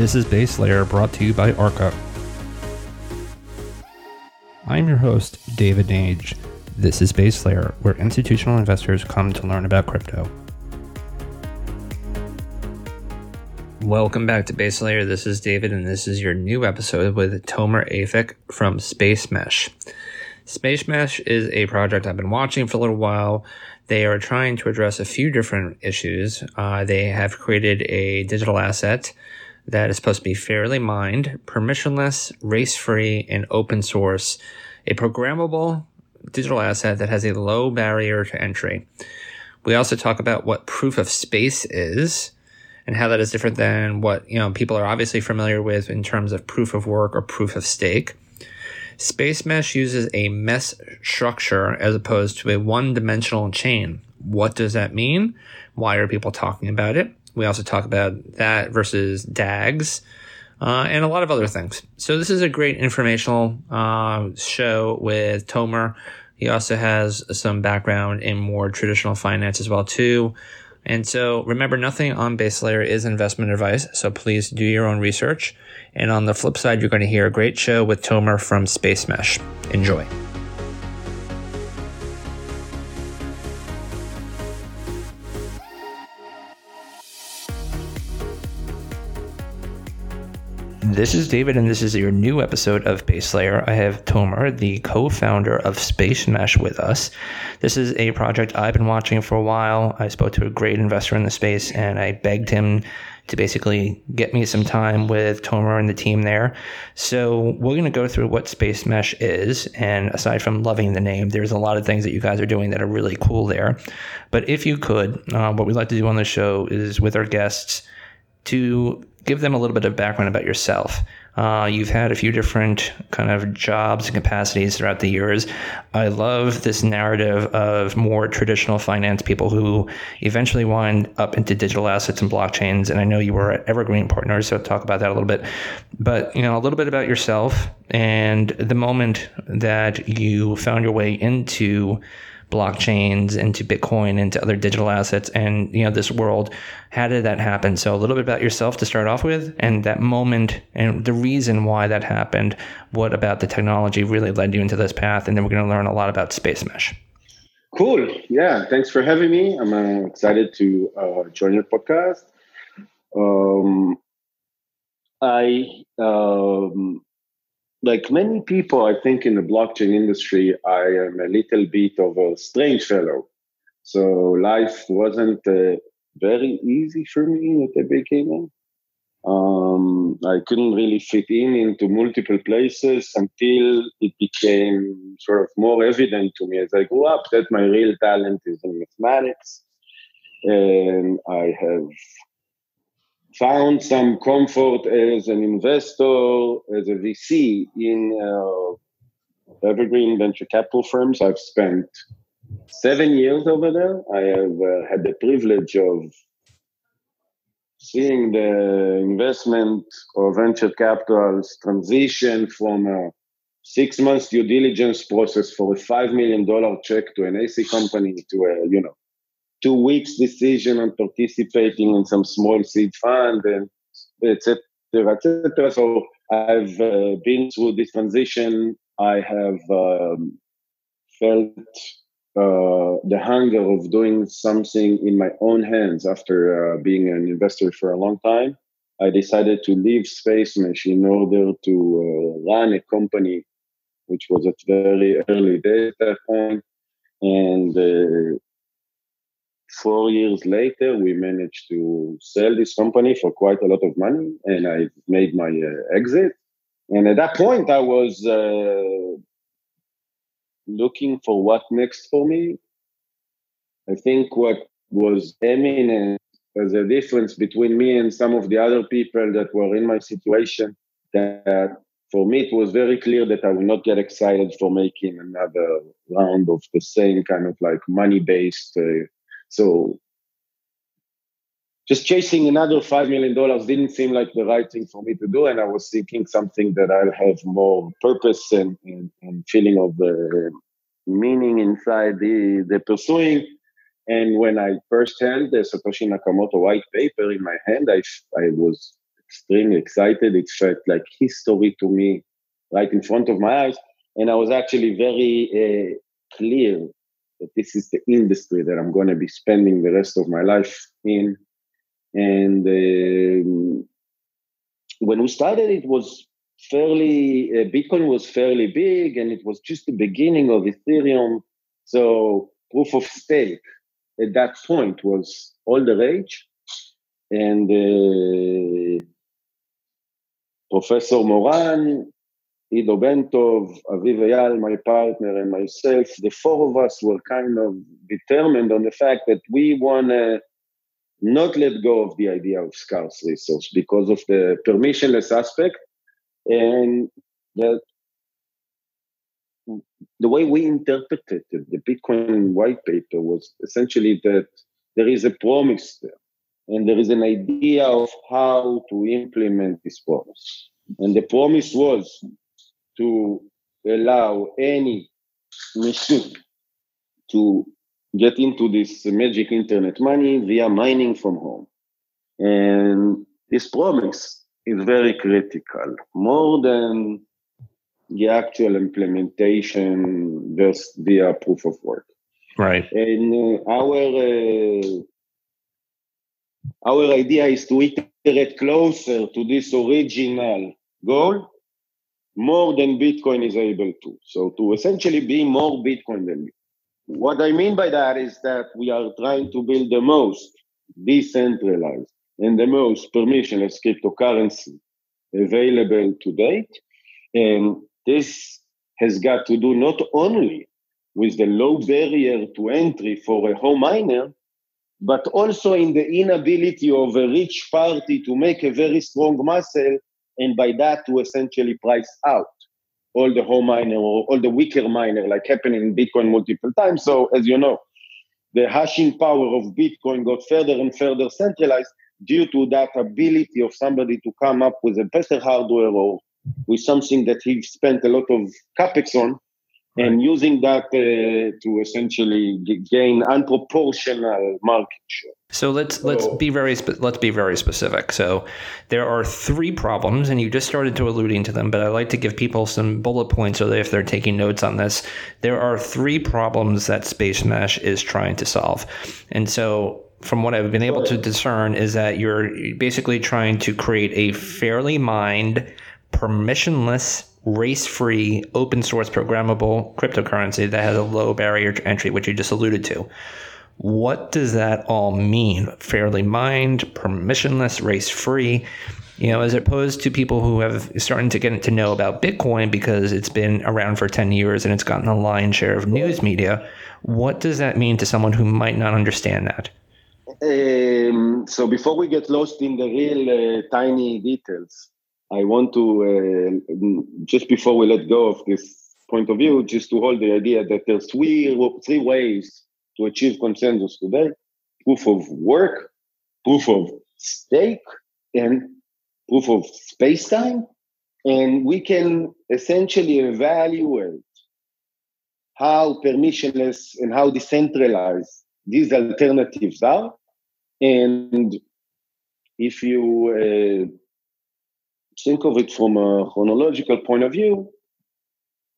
This is Base Layer brought to you by Arca. I'm your host, David Nage. This is Base Layer, where institutional investors come to learn about crypto. Welcome back to Base Layer. This is David, and this is your new episode with Tomer Afek from Space Mesh. Space Mesh is a project I've been watching for a little while. They are trying to address a few different issues. Uh, they have created a digital asset that is supposed to be fairly mined, permissionless, race free, and open source, a programmable digital asset that has a low barrier to entry. We also talk about what proof of space is and how that is different than what you know people are obviously familiar with in terms of proof of work or proof of stake. Space Mesh uses a mesh structure as opposed to a one-dimensional chain. What does that mean? Why are people talking about it? We also talk about that versus DAGs. Uh, and a lot of other things. So this is a great informational uh, show with Tomer. He also has some background in more traditional finance as well too. And so remember, nothing on base layer is investment advice. So please do your own research. And on the flip side, you're going to hear a great show with Tomer from Space Mesh. Enjoy. This is David, and this is your new episode of Base Layer. I have Tomer, the co founder of Space Mesh, with us. This is a project I've been watching for a while. I spoke to a great investor in the space, and I begged him to basically get me some time with Tomer and the team there. So we're going to go through what Space Mesh is. And aside from loving the name, there's a lot of things that you guys are doing that are really cool there. But if you could, uh, what we like to do on the show is with our guests to give them a little bit of background about yourself. Uh, you've had a few different kind of jobs and capacities throughout the years. I love this narrative of more traditional finance people who eventually wind up into digital assets and blockchains. And I know you were at Evergreen Partners, so talk about that a little bit. But you know, a little bit about yourself and the moment that you found your way into blockchains, into Bitcoin, into other digital assets, and you know this world. How did that happen? So a little bit about yourself to start off with, and that moment, and the reason why that happened. What about the technology really led you into this path? And then we're going to learn a lot about Space Mesh. Cool. Yeah. Thanks for having me. I'm uh, excited to uh, join your podcast. Um, I um, like many people, I think in the blockchain industry, I am a little bit of a strange fellow. So life wasn't uh, very easy for me at the beginning. Um, I couldn't really fit in into multiple places until it became sort of more evident to me as I grew up that my real talent is in mathematics. And I have found some comfort as an investor, as a VC in uh, evergreen venture capital firms. I've spent seven years over there. I have uh, had the privilege of seeing the investment or venture capitals transition from a six months due diligence process for a five million dollar check to an AC company to a you know two weeks decision on participating in some small seed fund and etc. etc. So I've uh, been through this transition. I have um, felt uh, the hunger of doing something in my own hands after uh, being an investor for a long time. I decided to leave Space Mesh in order to uh, run a company, which was at very early that point, and uh, four years later, we managed to sell this company for quite a lot of money, and I made my uh, exit. And at that point, I was uh, looking for what next for me. I think what was eminent as a difference between me and some of the other people that were in my situation that for me it was very clear that I would not get excited for making another round of the same kind of like money based uh, so just chasing another $5 million didn't seem like the right thing for me to do. And I was seeking something that I'll have more purpose and, and, and feeling of uh, meaning inside the, the pursuing. And when I first held the Satoshi Nakamoto white paper in my hand, I, I was extremely excited. It felt like history to me right in front of my eyes. And I was actually very uh, clear that this is the industry that I'm going to be spending the rest of my life in. And um, when we started, it was fairly, uh, Bitcoin was fairly big and it was just the beginning of Ethereum. So proof of stake at that point was all the rage. And uh, Professor Moran Iddo Bentov, Aviv Eyal, my partner, and myself, the four of us were kind of determined on the fact that we want to not let go of the idea of scarce resource because of the permissionless aspect and that the way we interpreted the Bitcoin white paper was essentially that there is a promise there and there is an idea of how to implement this promise. And the promise was to allow any machine to get into this magic internet money via mining from home. And this promise is very critical, more than the actual implementation just via proof of work. Right. And uh, our uh, our idea is to iterate closer to this original goal more than Bitcoin is able to. So to essentially be more Bitcoin than Bitcoin. What I mean by that is that we are trying to build the most decentralized and the most permissionless cryptocurrency available to date. And this has got to do not only with the low barrier to entry for a home miner, but also in the inability of a rich party to make a very strong muscle and by that to essentially price out all the home miner or all the weaker miner, like happening in Bitcoin multiple times. So as you know, the hashing power of Bitcoin got further and further centralized due to that ability of somebody to come up with a better hardware or with something that he spent a lot of capex on and using that uh, to essentially gain unproportional market share. So let's let's be very spe- let's be very specific. So there are three problems, and you just started to alluding to them, but I like to give people some bullet points so that if they're taking notes on this, there are three problems that Space Mesh is trying to solve, and so. From what I've been able to discern, is that you're basically trying to create a fairly mined, permissionless race free, open source programmable cryptocurrency that has a low barrier to entry, which you just alluded to. What does that all mean? Fairly mined, permissionless, race free. You know, as opposed to people who have starting to get to know about Bitcoin because it's been around for 10 years and it's gotten a lion's share of news media. What does that mean to someone who might not understand that? Um, so before we get lost in the real uh, tiny details, I want to, uh, just before we let go of this point of view, just to hold the idea that there's three, three ways to achieve consensus today proof of work, proof of stake, and proof of space time. And we can essentially evaluate how permissionless and how decentralized these alternatives are. And if you uh, think of it from a chronological point of view,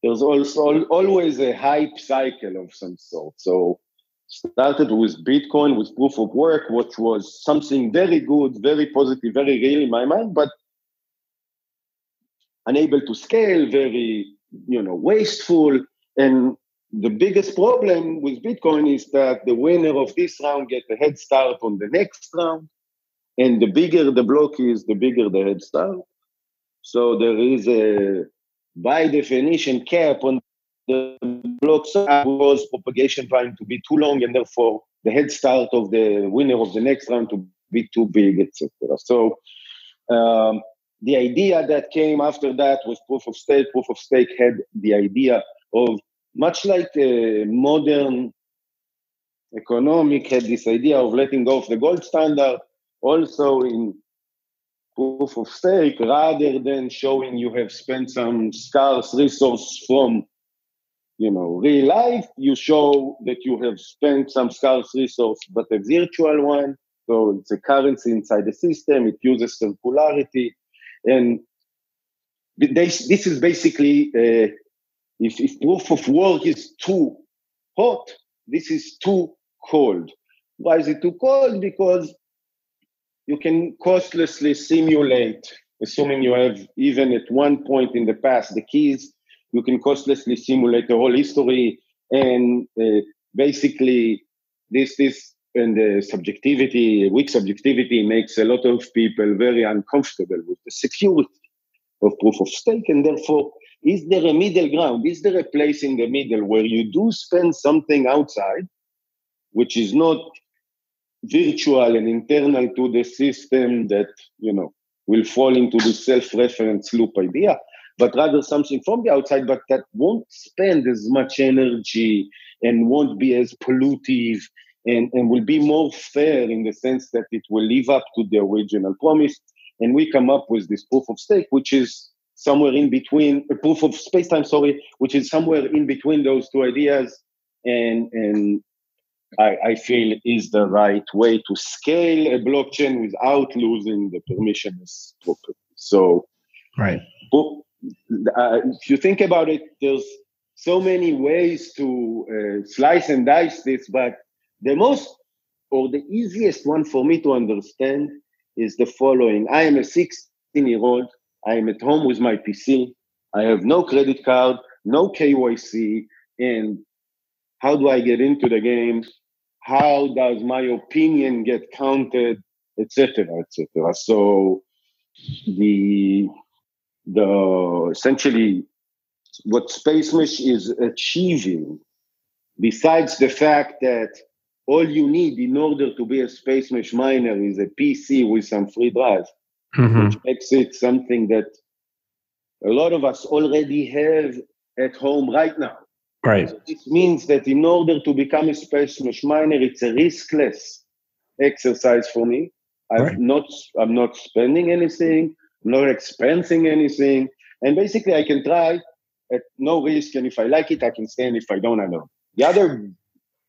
there's also always a hype cycle of some sort. So started with Bitcoin with proof of work, which was something very good, very positive, very real in my mind, but unable to scale, very you know wasteful. And the biggest problem with Bitcoin is that the winner of this round gets a head start on the next round. And the bigger the block is, the bigger the head start. So there is a, by definition, cap on the block size was propagation time to be too long, and therefore the head start of the winner of the next round to be too big, etc. So um, the idea that came after that was proof of stake. Proof of stake had the idea of much like a modern economic had this idea of letting go of the gold standard. Also in proof of stake rather than showing you have spent some scarce resource from you know real life you show that you have spent some scarce resource but a virtual one So it's a currency inside the system. It uses circularity, and this, is basically uh, if, if proof of work is too hot, this is too cold. Why is it too cold? Because you can costlessly simulate, assuming you have even at one point in the past the keys, you can costlessly simulate the whole history and uh, basically this this and the subjectivity, weak subjectivity makes a lot of people very uncomfortable with the security of proof of stake. And therefore, is there a middle ground? Is there a place in the middle where you do spend something outside, which is not virtual and internal to the system that, you know, will fall into the self-reference loop idea, but rather something from the outside, but that won't spend as much energy and won't be as pollutive and, and will be more fair in the sense that it will live up to the original promise. And we come up with this proof of stake, which is somewhere in between a proof of space-time, sorry, which is somewhere in between those two ideas. And and I, I feel is the right way to scale a blockchain without losing the permissionless property. So right. Uh, if you think about it, there's so many ways to uh, slice and dice this, but the most or the easiest one for me to understand is the following. I am a 16 year old. I am at home with my PC. I have no credit card, no KYC. And how do I get into the game? How does my opinion get counted, etc., etc. So the the essentially what Space Mesh is achieving, besides the fact that all you need in order to be a space mesh miner is a PC with some free drive, mm-hmm. which makes it something that a lot of us already have at home right now. Right. So this means that in order to become a space mesh miner, it's a riskless exercise for me. I'm right. not I'm not spending anything, I'm not expensing anything. And basically I can try at no risk. And if I like it, I can stay. And if I don't, I don't. The other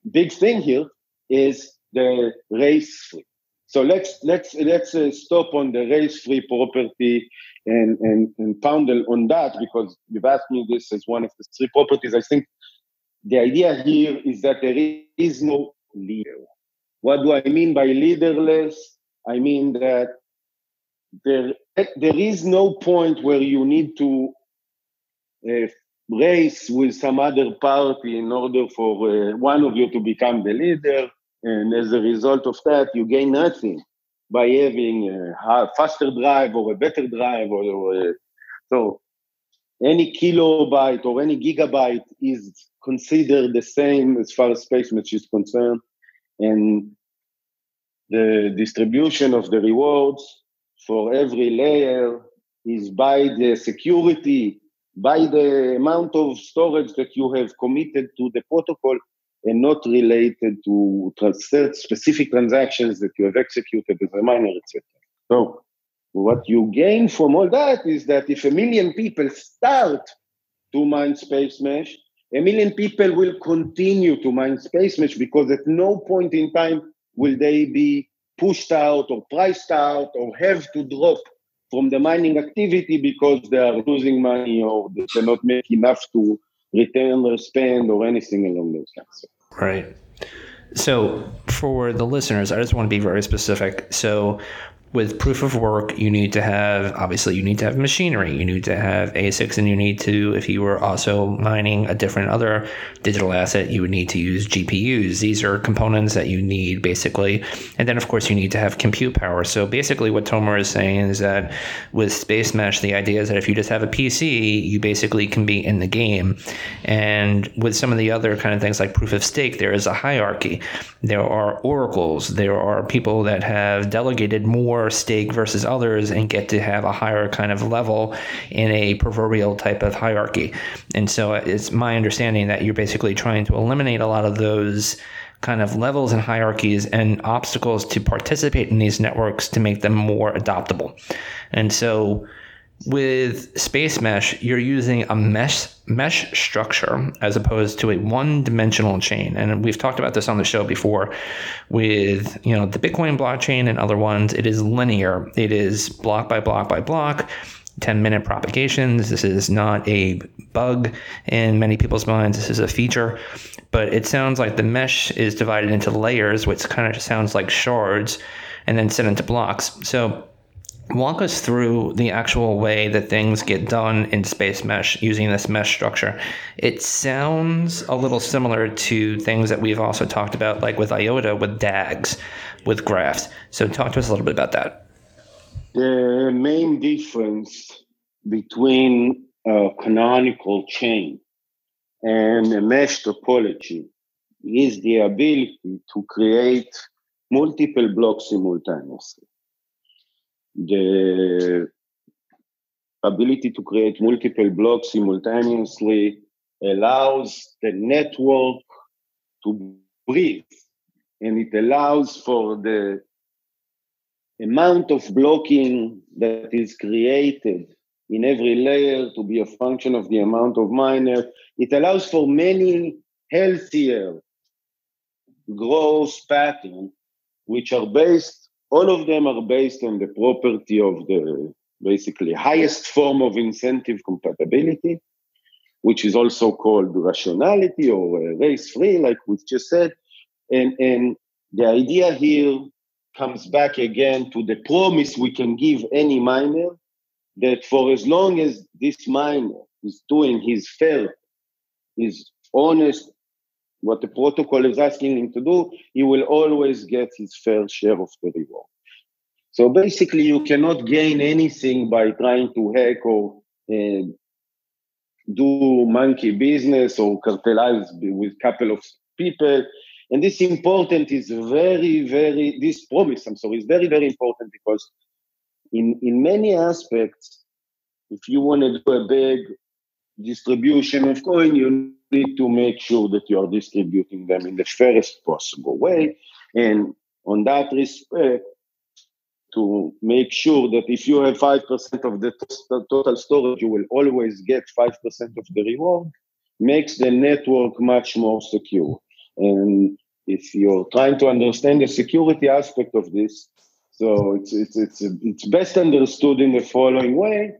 big thing here is the race free. So let's let's let's uh, stop on the race free property and, and and pound on that because you've asked me this as one of the three properties. I think the idea here is that there is no leader. What do I mean by leaderless? I mean that there there is no point where you need to uh, race with some other party in order for uh, one of you to become the leader. And as a result of that, you gain nothing by having a faster drive or a better drive. Or, or uh, so any kilobyte or any gigabyte is considered the same as far as space mesh is concerned. And the distribution of the rewards for every layer is by the security by the amount of storage that you have committed to the protocol and not related to specific transactions that you have executed as a miner, etc. So what you gain from all that is that if a million people start to mine space mesh, a million people will continue to mine space mesh because at no point in time will they be pushed out or priced out or have to drop from the mining activity because they are losing money or they cannot make enough to return their spend or anything along those lines. Right. So, for the listeners, I just want to be very specific. So, with proof of work, you need to have obviously you need to have machinery, you need to have ASICs, and you need to, if you were also mining a different other digital asset, you would need to use GPUs. These are components that you need basically, and then of course you need to have compute power. So basically, what Tomer is saying is that with Space Mesh, the idea is that if you just have a PC, you basically can be in the game, and with some of the other kind of things like proof of stake, there is a hierarchy. There are oracles. There are people that have delegated more stake versus others and get to have a higher kind of level in a proverbial type of hierarchy. And so it's my understanding that you're basically trying to eliminate a lot of those kind of levels and hierarchies and obstacles to participate in these networks to make them more adoptable. And so with Space Mesh, you're using a mesh mesh structure as opposed to a one-dimensional chain. And we've talked about this on the show before with, you know, the Bitcoin blockchain and other ones. It is linear. It is block by block by block. 10 minute propagations. This is not a bug in many people's minds. This is a feature. But it sounds like the mesh is divided into layers, which kind of sounds like shards, and then set into blocks. So walk us through the actual way that things get done in space mesh using this mesh structure. It sounds a little similar to things that we've also talked about like with iota with dags with graphs so talk to us a little bit about that. The main difference between a canonical chain and a mesh topology is the ability to create multiple blocks simultaneously the ability to create multiple blocks simultaneously allows the network to breathe and it allows for the amount of blocking that is created in every layer to be a function of the amount of miners. It allows for many healthier growth patterns, which are based all of them are based on the property of the basically highest form of incentive compatibility, which is also called rationality or uh, race free, like we just said. And, and the idea here comes back again to the promise we can give any miner that for as long as this miner is doing his fair, his honest, what the protocol is asking him to do, he will always get his fair share of the reward. So basically, you cannot gain anything by trying to hack or uh, do monkey business or cartelize with a couple of people. And this important is very, very, this promise, I'm sorry, is very, very important because in, in many aspects, if you want to do a big distribution of coin, you need to make sure that you are distributing them in the fairest possible way. And on that respect, to make sure that if you have 5% of the total storage, you will always get 5% of the reward, makes the network much more secure. And if you're trying to understand the security aspect of this, so it's, it's, it's, it's best understood in the following way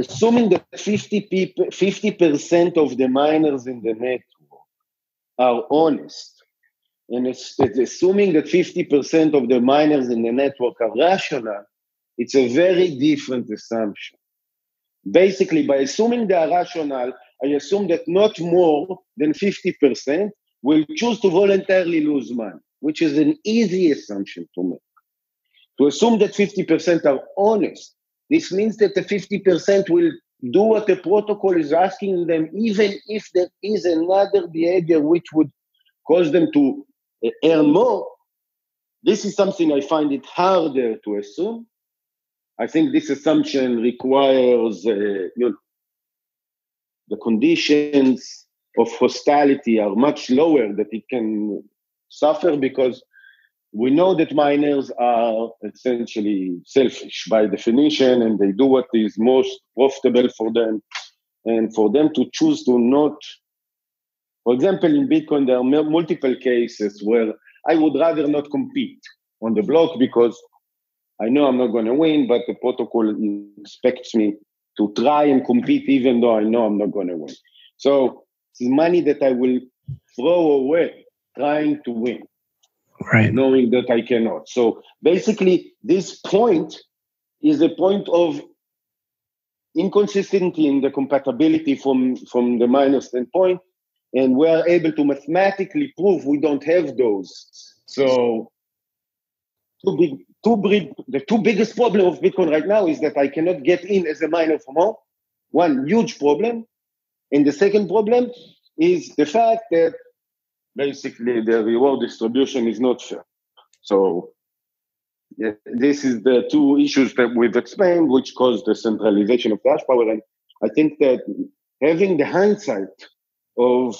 assuming that 50 people, 50% of the miners in the network are honest, and it's, it's assuming that 50% of the miners in the network are rational, it's a very different assumption. Basically, by assuming they are rational, I assume that not more than 50% will choose to voluntarily lose money, which is an easy assumption to make. To assume that 50% are honest this means that the 50% will do what the protocol is asking them, even if there is another behavior which would cause them to uh, earn more. This is something I find it harder to assume. I think this assumption requires, uh, you know, the conditions of hostility are much lower that it can suffer because we know that miners are essentially selfish by definition and they do what is most profitable for them and for them to choose to not. For example in bitcoin there are multiple cases where i would rather not compete on the block because i know i'm not going to win but the protocol expects me to try and compete even though i know i'm not going to win. So it's money that i will throw away trying to win right. knowing that I cannot. So basically, this point is a point of inconsistency in the compatibility from, from the miner standpoint, and we are able to mathematically prove we don't have those. So the two biggest problem of Bitcoin right now is that I cannot get in as a miner from home. One huge problem, and the second problem is the fact that basically the reward distribution is not fair. So yeah, this is the two issues that we've explained, which caused the centralization of hash power. And I think that having the hindsight of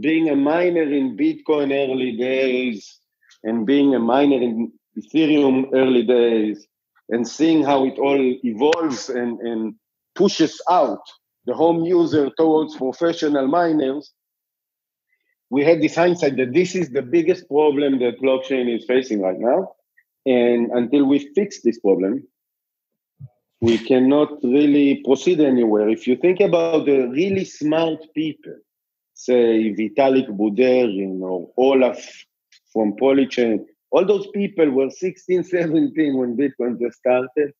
being a miner in Bitcoin early days and being a miner in Ethereum early days and seeing how it all evolves and, and pushes out the home user towards professional miners, we had this hindsight that this is the biggest problem that blockchain is facing right now. And until we fix this problem, we cannot really proceed anywhere. If you think about the really smart people, say Vitalik Buterin or Olaf from Polychain, all those people were 16, 17 when Bitcoin just started.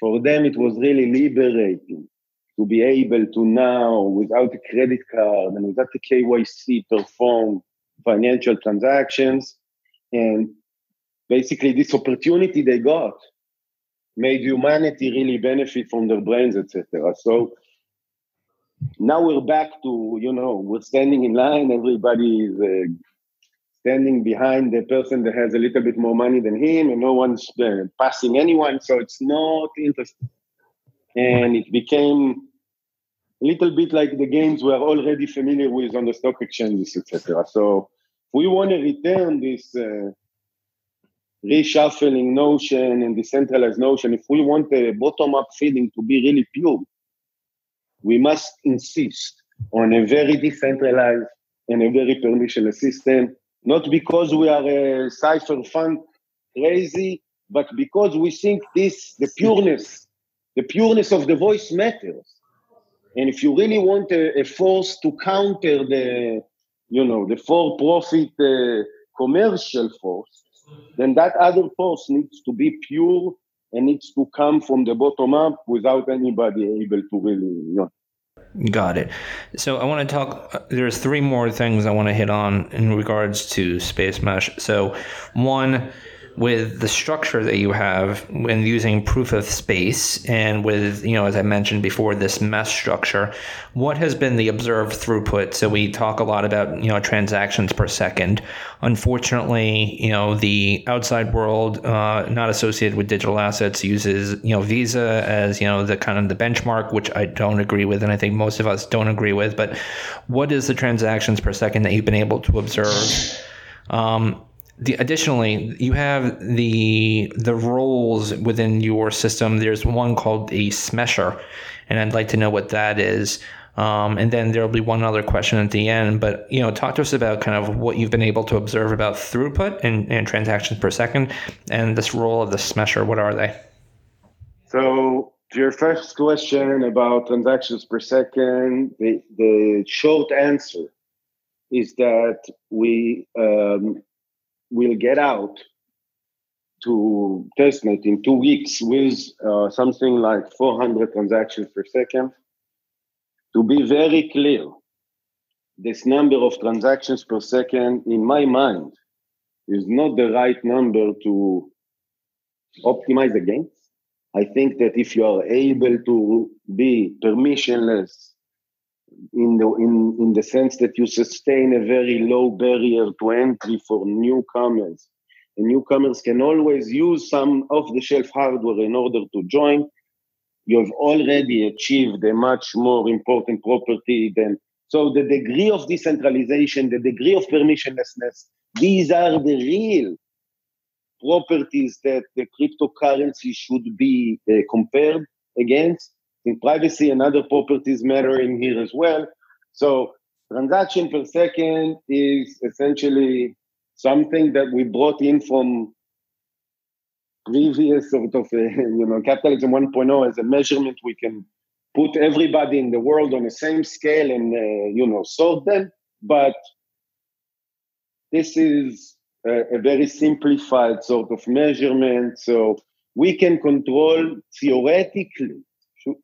For them, it was really liberating to be able to now, without a credit card and without the KYC, perform financial transactions. And basically, this opportunity they got made humanity really benefit from their brains, etc. So now we're back to, you know, we're standing in line, everybody is uh, standing behind the person that has a little bit more money than him, and no one's uh, passing anyone. So it's not interesting. And it became little bit like the games we're already familiar with on the stock exchanges, etc. So if we want to return this uh, reshuffling notion and decentralized notion. If we want the bottom-up feeding to be really pure, we must insist on a very decentralized and a very permissionless system, not because we are a cypherpunk crazy, but because we think this, the pureness, the pureness of the voice matters. And if you really want a, a force to counter the, you know, the for-profit uh, commercial force, then that other force needs to be pure and needs to come from the bottom up without anybody able to really, you know. Got it. So I want to talk. There's three more things I want to hit on in regards to Space Mesh. So, one, with the structure that you have when using proof of space and with you know as i mentioned before this mesh structure what has been the observed throughput? So we talk a lot about you know transactions per second. Unfortunately you know the outside world uh, not associated with digital assets uses you know visa as you know the kind of the benchmark which i don't agree with and i think most of us don't agree with. But what is the transactions per second that you've been able to observe? Um, the, additionally, you have the the roles within your system. There's one called a smesher, and I'd like to know what that is. Um, and then there'll be one other question at the end. But you know, talk to us about kind of what you've been able to observe about throughput and, and transactions per second, and this role of the smesher. What are they? So to your first question about transactions per second, the, the short answer is that we um, will get out to testnet in two weeks with uh, something like 400 transactions per second. To be very clear, this number of transactions per second, in my mind, is not the right number to optimize against. I think that if you are able to be permissionless in the in, in the sense that you sustain a very low barrier to entry for newcomers. And newcomers can always use some off-the-shelf hardware in order to join. You have already achieved a much more important property than so the degree of decentralization, the degree of permissionlessness, these are the real properties that the cryptocurrency should be uh, compared against think privacy and other properties matter in here as well. So transaction per second is essentially something that we brought in from previous sort of, uh, you know, capitalism 1.0 as a measurement we can put everybody in the world on the same scale and, uh, you know, sort them. But this is a, a very simplified sort of measurement. So we can control theoretically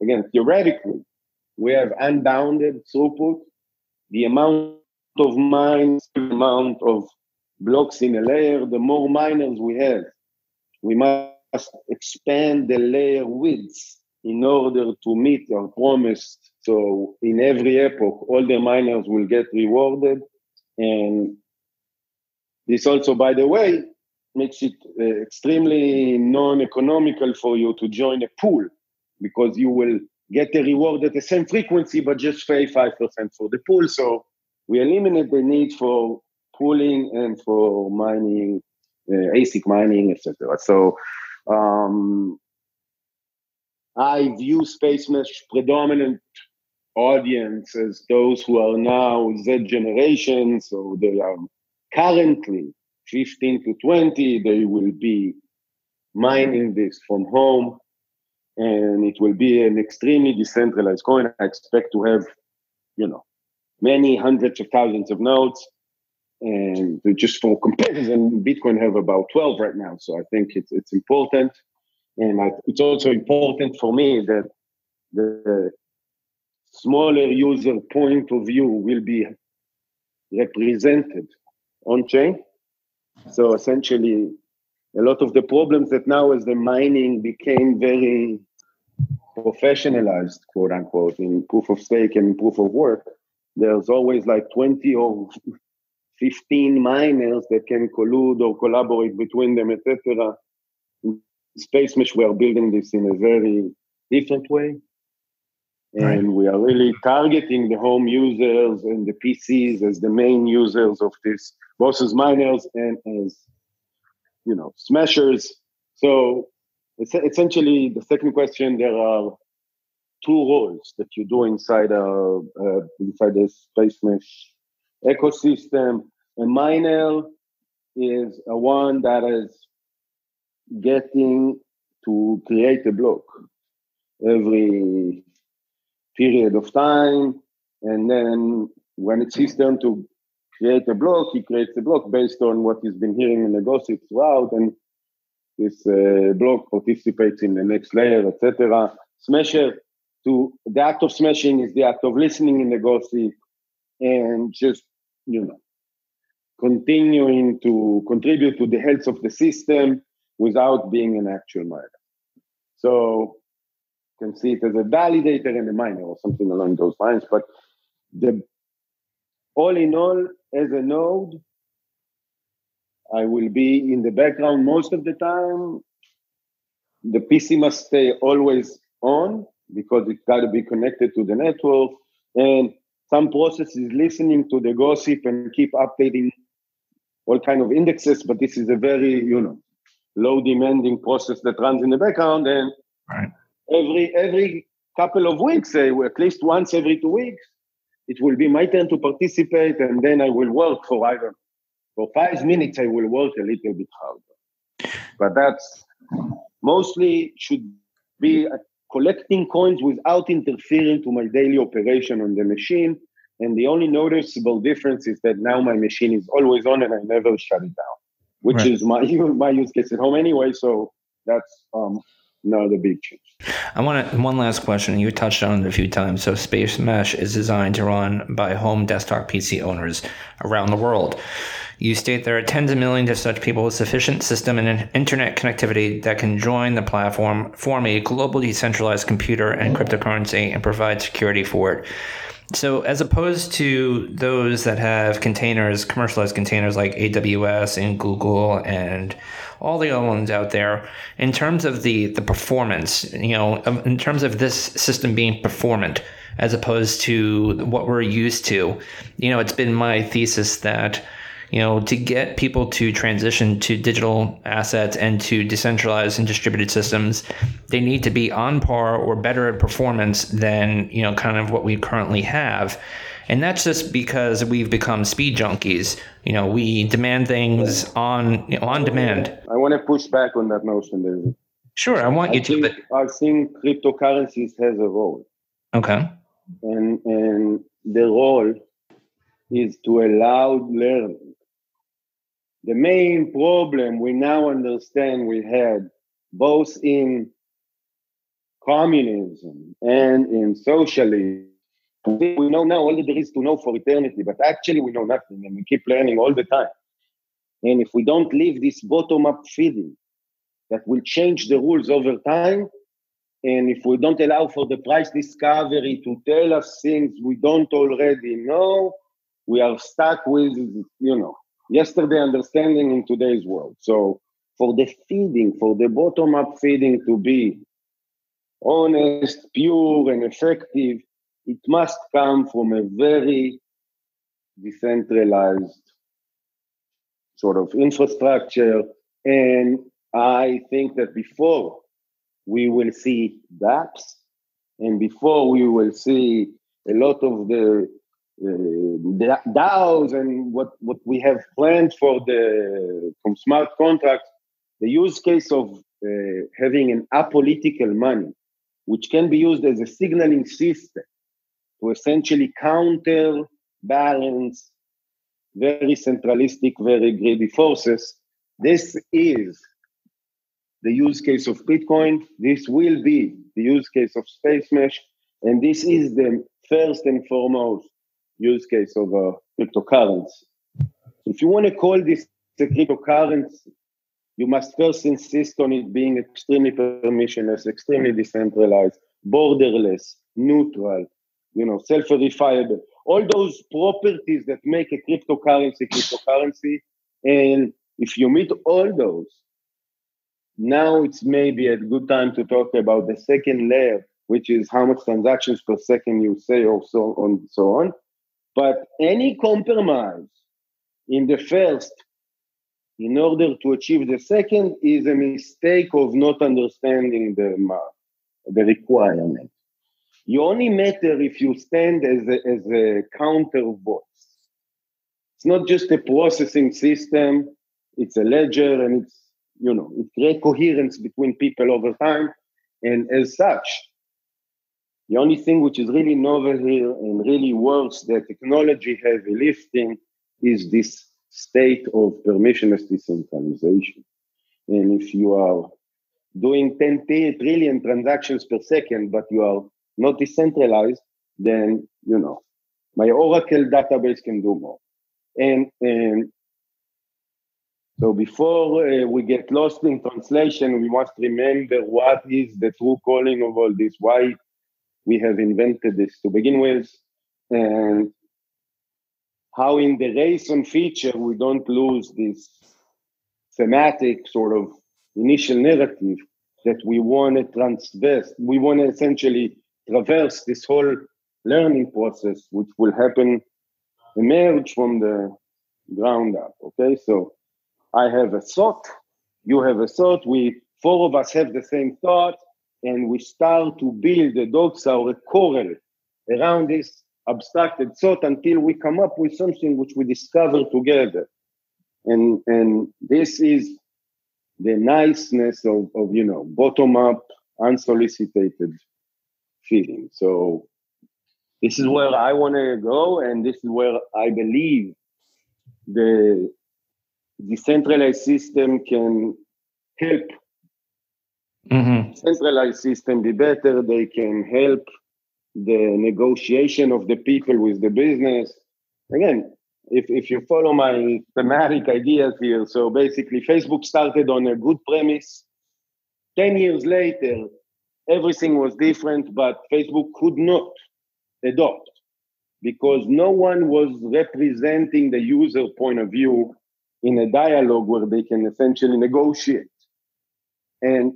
again, theoretically, we have unbounded throughput. The amount of mines, the amount of blocks in a layer, the more miners we have, we must expand the layer width in order to meet our promise. So in every epoch, all the miners will get rewarded. And this also, by the way, makes it uh, extremely non-economical for you to join a pool because you will get the reward at the same frequency, but just pay 5% for the pool. So we eliminate the need for pooling and for mining, uh, ASIC mining, etc. So um, I view Space Mesh predominant audience as those who are now Z generation, so they are currently 15 to 20. They will be mining this from home, and it will be an extremely decentralized coin. I expect to have, you know, many hundreds of thousands of nodes. And just for comparison, Bitcoin have about 12 right now. So I think it's it's important, and I, it's also important for me that the smaller user point of view will be represented on chain. So essentially, a lot of the problems that now as the mining became very professionalized, quote unquote, in proof of stake and proof of work, there's always like 20 or 15 miners that can collude or collaborate between them, etc. Space Mesh, we are building this in a very different way. And right. we are really targeting the home users and the PCs as the main users of this, both as miners and as, you know, smeshers. So essentially, the second question, there are two roles that you do inside a, inside the Space Mesh ecosystem. A miner is a one that is getting to create a block every period of time. And then when it's his turn to create a block, he creates a block based on what he's been hearing in the gossip throughout. And this uh, block participates in the next layer, etc. Smesher, to the act of smeshing is the act of listening in the gossip and just, you know, continuing to contribute to the health of the system without being an actual miner. So you can see it as a validator and a miner or something along those lines. But the all in all, as a node, I will be in the background most of the time. The PC must stay always on because it's got to be connected to the network. And some processes listening to the gossip and keep updating all kind of indexes, but this is a very, you know, low demanding process that runs in the background. And right every every couple of weeks, at least once every two weeks, it will be my turn to participate, and then I will work for either for five minutes. I will work a little bit harder, but that's mostly should be collecting coins without interfering to my daily operation on the machine. And the only noticeable difference is that now my machine is always on and I never shut it down, which right. is my my use case at home anyway. So that's um, not a big change. I want to, one last question. You touched on it a few times. So, Space Mesh is designed to run by home desktop PC owners around the world. You state there are tens of millions of such people with sufficient system and internet connectivity that can join the platform, form a global decentralized computer and cryptocurrency, and provide security for it. So, as opposed to those that have containers, commercialized containers like AWS and Google and all the other ones out there, in terms of the the performance, you know, um, in terms of this system being performant as opposed to what we're used to, you know, it's been my thesis that you know, to get people to transition to digital assets and to decentralized and distributed systems, they need to be on par or better at performance than, you know, kind of what we currently have. And that's just because we've become speed junkies. You know, we demand things on you know, on demand. I want to push back on that notion, David. Sure, I want I you to. But... I think cryptocurrencies has a role. Okay. And and the role is to allow learning the main problem we now understand we had both in communism and in socialism. We know now all that there is to know for eternity, but actually we know nothing and we keep learning all the time. And if we don't leave this bottom up feeding that will change the rules over time, and if we don't allow for the price discovery to tell us things we don't already know, we are stuck with, you know, yesterday understanding in today's world. So for the feeding, for the bottom up feeding to be honest, pure, and effective, it must come from a very decentralized sort of infrastructure. And I think that before we will see dApps, and before we will see a lot of the uh, DAOs and what, what we have planned for the from smart contracts, the use case of uh, having an apolitical money, which can be used as a signaling system to essentially counter balance very centralistic, very greedy forces. This is the use case of Bitcoin. This will be the use case of Space Mesh. And this is the first and foremost use case of a cryptocurrency. If you want to call this a cryptocurrency, you must first insist on it being extremely permissionless, extremely decentralized, borderless, neutral, you know, self-verifiable. All those properties that make a cryptocurrency cryptocurrency. And if you meet all those, now it's maybe a good time to talk about the second layer, which is how much transactions per second you say, or so on, so on. But any compromise in the first in order to achieve the second is a mistake of not understanding the, the requirement. You only matter if you stand as a, as a counter voice. It's not just a processing system, it's a ledger and it's, you know, it creates coherence between people over time. And as such, the only thing which is really novel here and really works the technology heavy lifting is this state of permissionless decentralization. And if you are doing 10 trillion transactions per second, but you are not decentralized, then, you know, my Oracle database can do more. And, and so before uh, we get lost in translation, we must remember what is the true calling of all this, why we have invented this to begin with. And how in the race on feature we don't lose this thematic sort of initial narrative that we want to transverse, we want to essentially traverse this whole learning process, which will happen, emerge from the ground up. Okay, so I have a thought, you have a thought, we four of us have the same thought, and we start to build a doxa or a coral around this abstracted thought until we come up with something which we discover together. And, and this is the niceness of, of you know, bottom up, unsolicited feeling. So this is where I want to go, and this is where I believe the decentralized system can help mm-hmm. centralized system be better. They can help the negotiation of the people with the business. Again, if, if you follow my thematic ideas here, so basically Facebook started on a good premise. 10 years later, everything was different, but Facebook could not adopt because no one was representing the user point of view in a dialogue where they can essentially negotiate. And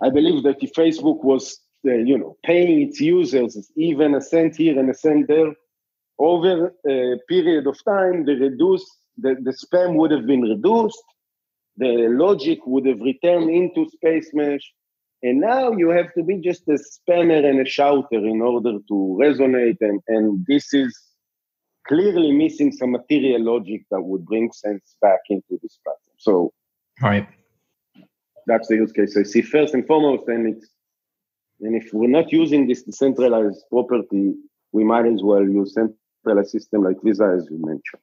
I believe that if Facebook was uh, you know, paying its users even a cent here and a cent there, over a period of time, the reduce the, the spam would have been reduced, the logic would have returned into Space Mesh, and now you have to be just a spammer and a shouter in order to resonate, and, and this is clearly missing some material logic that would bring sense back into this platform. So, right, that's the use case I see first and foremost, and it's and if we're not using this decentralized property, we might as well use centralized system like Visa, as you mentioned.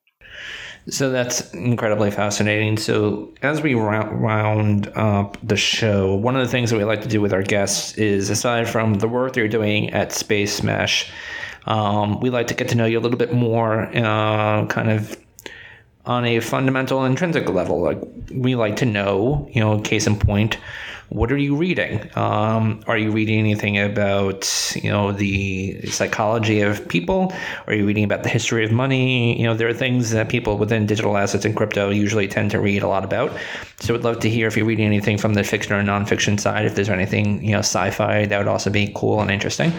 So that's incredibly fascinating. So as we round up the show, one of the things that we like to do with our guests is, aside from the work they're doing at Space Mesh, um, we like to get to know you a little bit more, uh, kind of on a fundamental intrinsic level. Like we like to know, you know, case in point, what are you reading? Um, are you reading anything about you know the psychology of people? Are you reading about the history of money? You know, there are things that people within digital assets and crypto usually tend to read a lot about. So, I'd love to hear if you're reading anything from the fiction or nonfiction side. If there's anything you know sci-fi that would also be cool and interesting.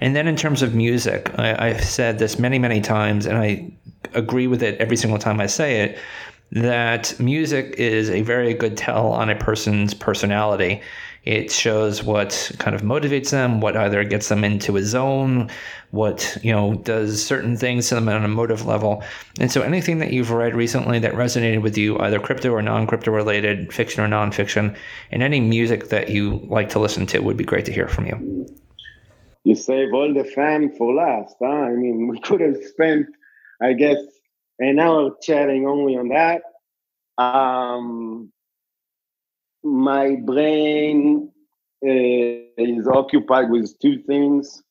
And then in terms of music, I, I've said this many many times, and I agree with it every single time I say it that music is a very good tell on a person's personality. It shows what kind of motivates them, what either gets them into a zone, what you know does certain things to them on a motive level. And so, anything that you've read recently that resonated with you, either crypto or non-crypto related, fiction or nonfiction, and any music that you like to listen to, would be great to hear from you. You save all the fun for last, huh? I mean, we could have spent, I guess, an hour chatting only on that. Um, my brain uh, is occupied with two things.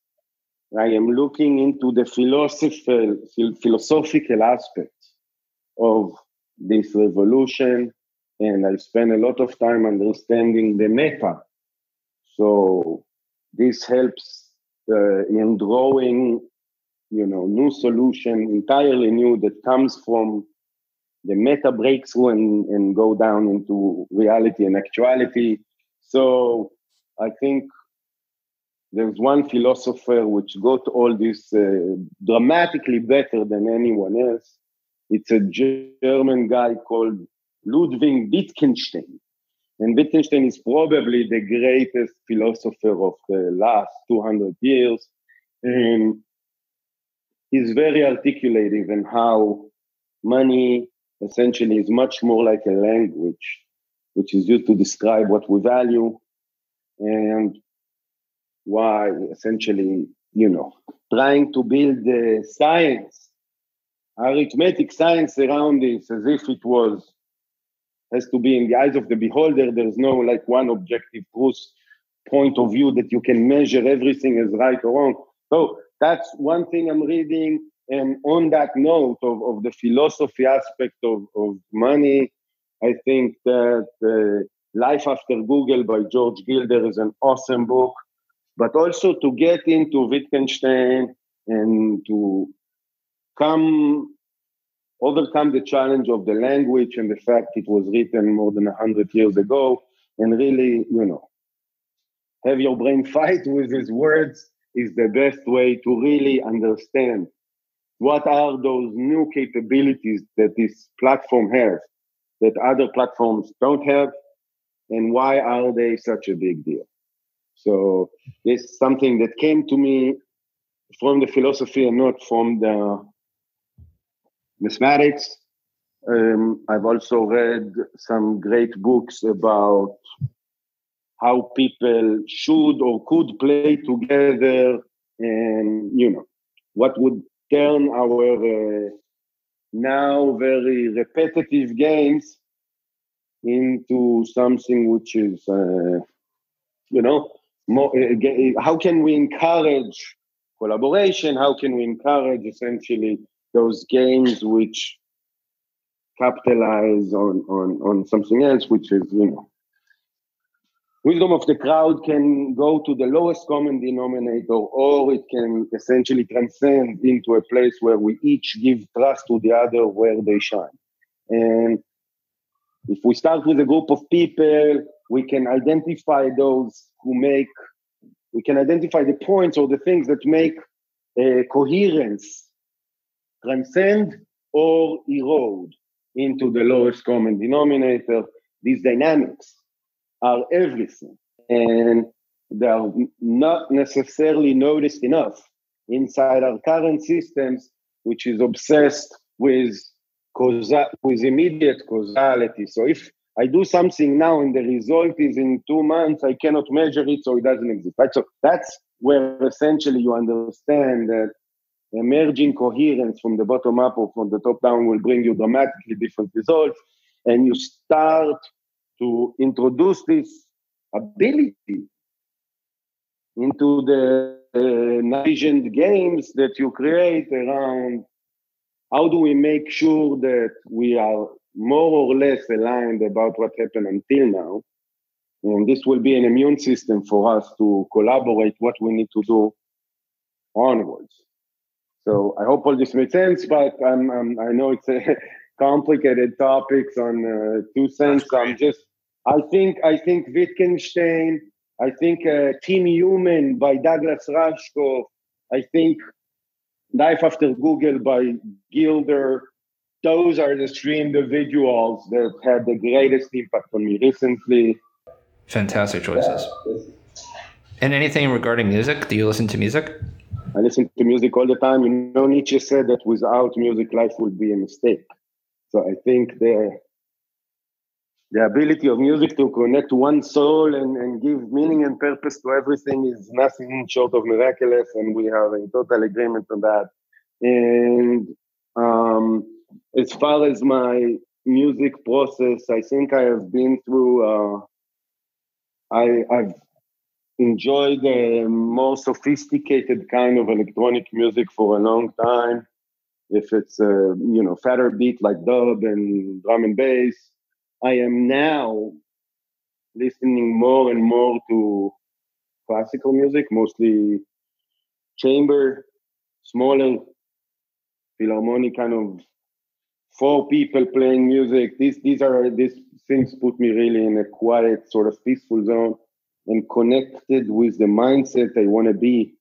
I am looking into the philosophical, philosophical aspects of this revolution, and I spend a lot of time understanding the meta. So this helps uh, in drawing, you know, new solution, entirely new that comes from the meta breakthrough and, and go down into reality and actuality. So I think there's one philosopher which got all this uh, dramatically better than anyone else. It's a German guy called Ludwig Wittgenstein. And Wittgenstein is probably the greatest philosopher of the last 200 years. He's very articulative in how money essentially is much more like a language, which is used to describe what we value and why essentially, you know, trying to build the science, arithmetic science around this as if it was has to be in the eyes of the beholder. There's no like one objective truth point of view that you can measure everything as right or wrong. So that's one thing I'm reading. And on that note of, of the philosophy aspect of, of money, I think that uh, Life After Google by George Gilder is an awesome book. But also to get into Wittgenstein and to come overcome the challenge of the language and the fact it was written more than 100 years ago and really, you know, have your brain fight with his words is the best way to really understand what are those new capabilities that this platform has that other platforms don't have and why are they such a big deal? So this is something that came to me from the philosophy and not from the mathematics. Um, i've also read some great books about how people should or could play together and you know what would turn our uh, now very repetitive games into something which is, uh, you know, more, uh, how can we encourage collaboration? How can we encourage essentially those games which capitalize on, on, on something else, which is, you know, wisdom of the crowd can go to the lowest common denominator or it can essentially transcend into a place where we each give trust to the other where they shine. And if we start with a group of people we can identify those who make we can identify the points or the things that make uh, coherence transcend or erode into the lowest common denominator. These dynamics are everything. And they are not necessarily noticed enough inside our current systems, which is obsessed with causa- with immediate causality. So if I do something now and the result is in two months, I cannot measure it, so it doesn't exist. Right? So that's where essentially you understand that emerging coherence from the bottom up or from the top down will bring you dramatically different results. And you start to introduce this ability into the uh, games that you create around how do we make sure that we are more or less aligned about what happened until now. And this will be an immune system for us to collaborate what we need to do onwards. So I hope all this makes sense, but I'm, I'm, i know it's a complicated topics on uh, two cents. I'm just I think I think Wittgenstein. I think uh, Team Human by Douglas Rushkoff. I think Life After Google by Gilder. Those are the three individuals that had the greatest impact on me recently. Fantastic choices. And anything regarding music? Do you listen to music? I listen to music all the time. You know, Nietzsche said that without music, life would be a mistake. So I think the the ability of music to connect one soul and, and give meaning and purpose to everything is nothing short of miraculous, and we have a total agreement on that. And um, as far as my music process, I think I have been through. Uh, I, I've enjoyed the more sophisticated kind of electronic music for a long time. If it's a you know fatter beat like dub and drum and bass, I am now listening more and more to classical music, mostly chamber, smaller philharmonic kind of four people playing music. These these are these things put me really in a quiet, sort of peaceful zone and connected with the mindset I want to be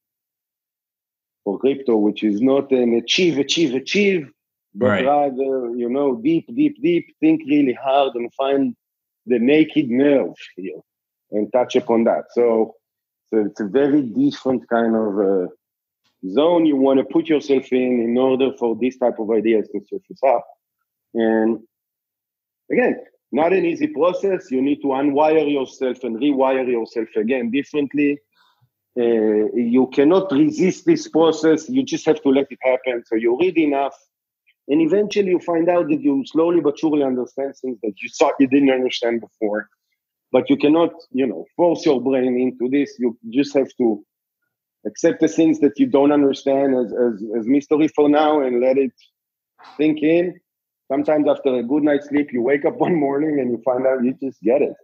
for crypto, which is not an achieve, achieve, achieve, but right. rather, you know, deep, deep, deep, think really hard and find the naked nerve here and touch upon that. So, so it's a very different kind of uh, zone you want to put yourself in in order for this type of ideas to surface up. And again, not an easy process. You need to unwire yourself and rewire yourself again differently. Uh, you cannot resist this process. You just have to let it happen. So you read enough, and eventually you find out that you slowly but surely understand things that you thought you didn't understand before. But you cannot, you know, force your brain into this. You just have to accept the things that you don't understand as, as, as mystery for now and let it sink in. Sometimes after a good night's sleep, you wake up one morning and you find out you just get it.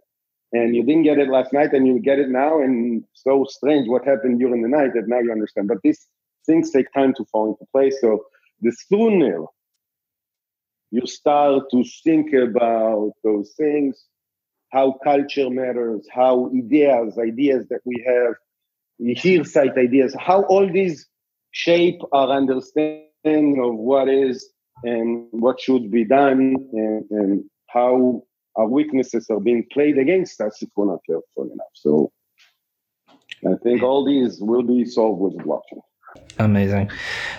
And you didn't get it last night and you get it now. And so strange what happened during the night that now you understand. But these things take time to fall into place. So the sooner you start to think about those things, how culture matters, how ideas, ideas that we have, hear sight ideas, how all these shape our understanding of what is and what should be done and, and how our weaknesses are being played against us if we're not careful enough. So I think all these will be solved with blockchain. Amazing.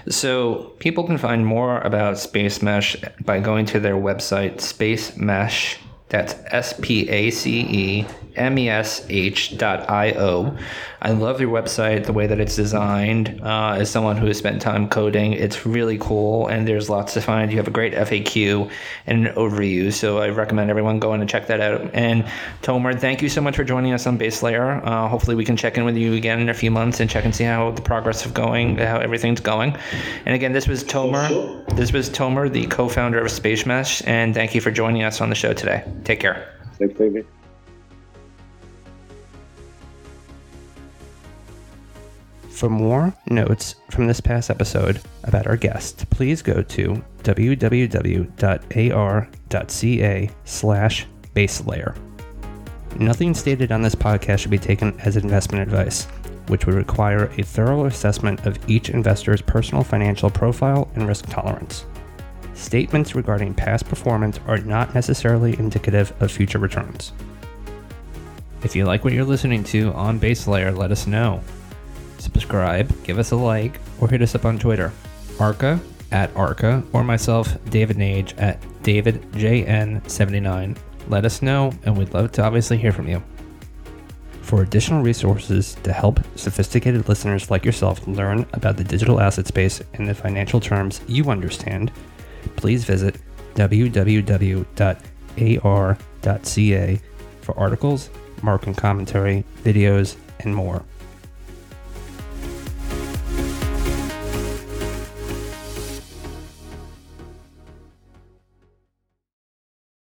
So people can find more about Space Mesh by going to their website, Space Mesh. That's S P A C E M E S H dot I O. I love your website, the way that it's designed. Uh, as someone who has spent time coding, it's really cool, and there's lots to find. You have a great FAQ and an overview, so I recommend everyone go in and check that out. And Tomer, thank you so much for joining us on Base Layer. Uh, hopefully, we can check in with you again in a few months and check and see how the progress of going, how everything's going. And again, this was Tomer. This was Tomer, the co-founder of Space Mesh, and thank you for joining us on the show today. Take care. Thanks, David. For more notes from this past episode about our guest, please go to www.ar.ca slash baselayer. Nothing stated on this podcast should be taken as investment advice, which would require a thorough assessment of each investor's personal financial profile and risk tolerance. Statements regarding past performance are not necessarily indicative of future returns. If you like what you're listening to on Base Layer, let us know subscribe, give us a like, or hit us up on Twitter. Arca at Arca, or myself, David Nage at DavidJN79. Let us know, and we'd love to obviously hear from you. For additional resources to help sophisticated listeners like yourself learn about the digital asset space in the financial terms you understand, please visit www.ar.ca for articles, market commentary, videos, and more.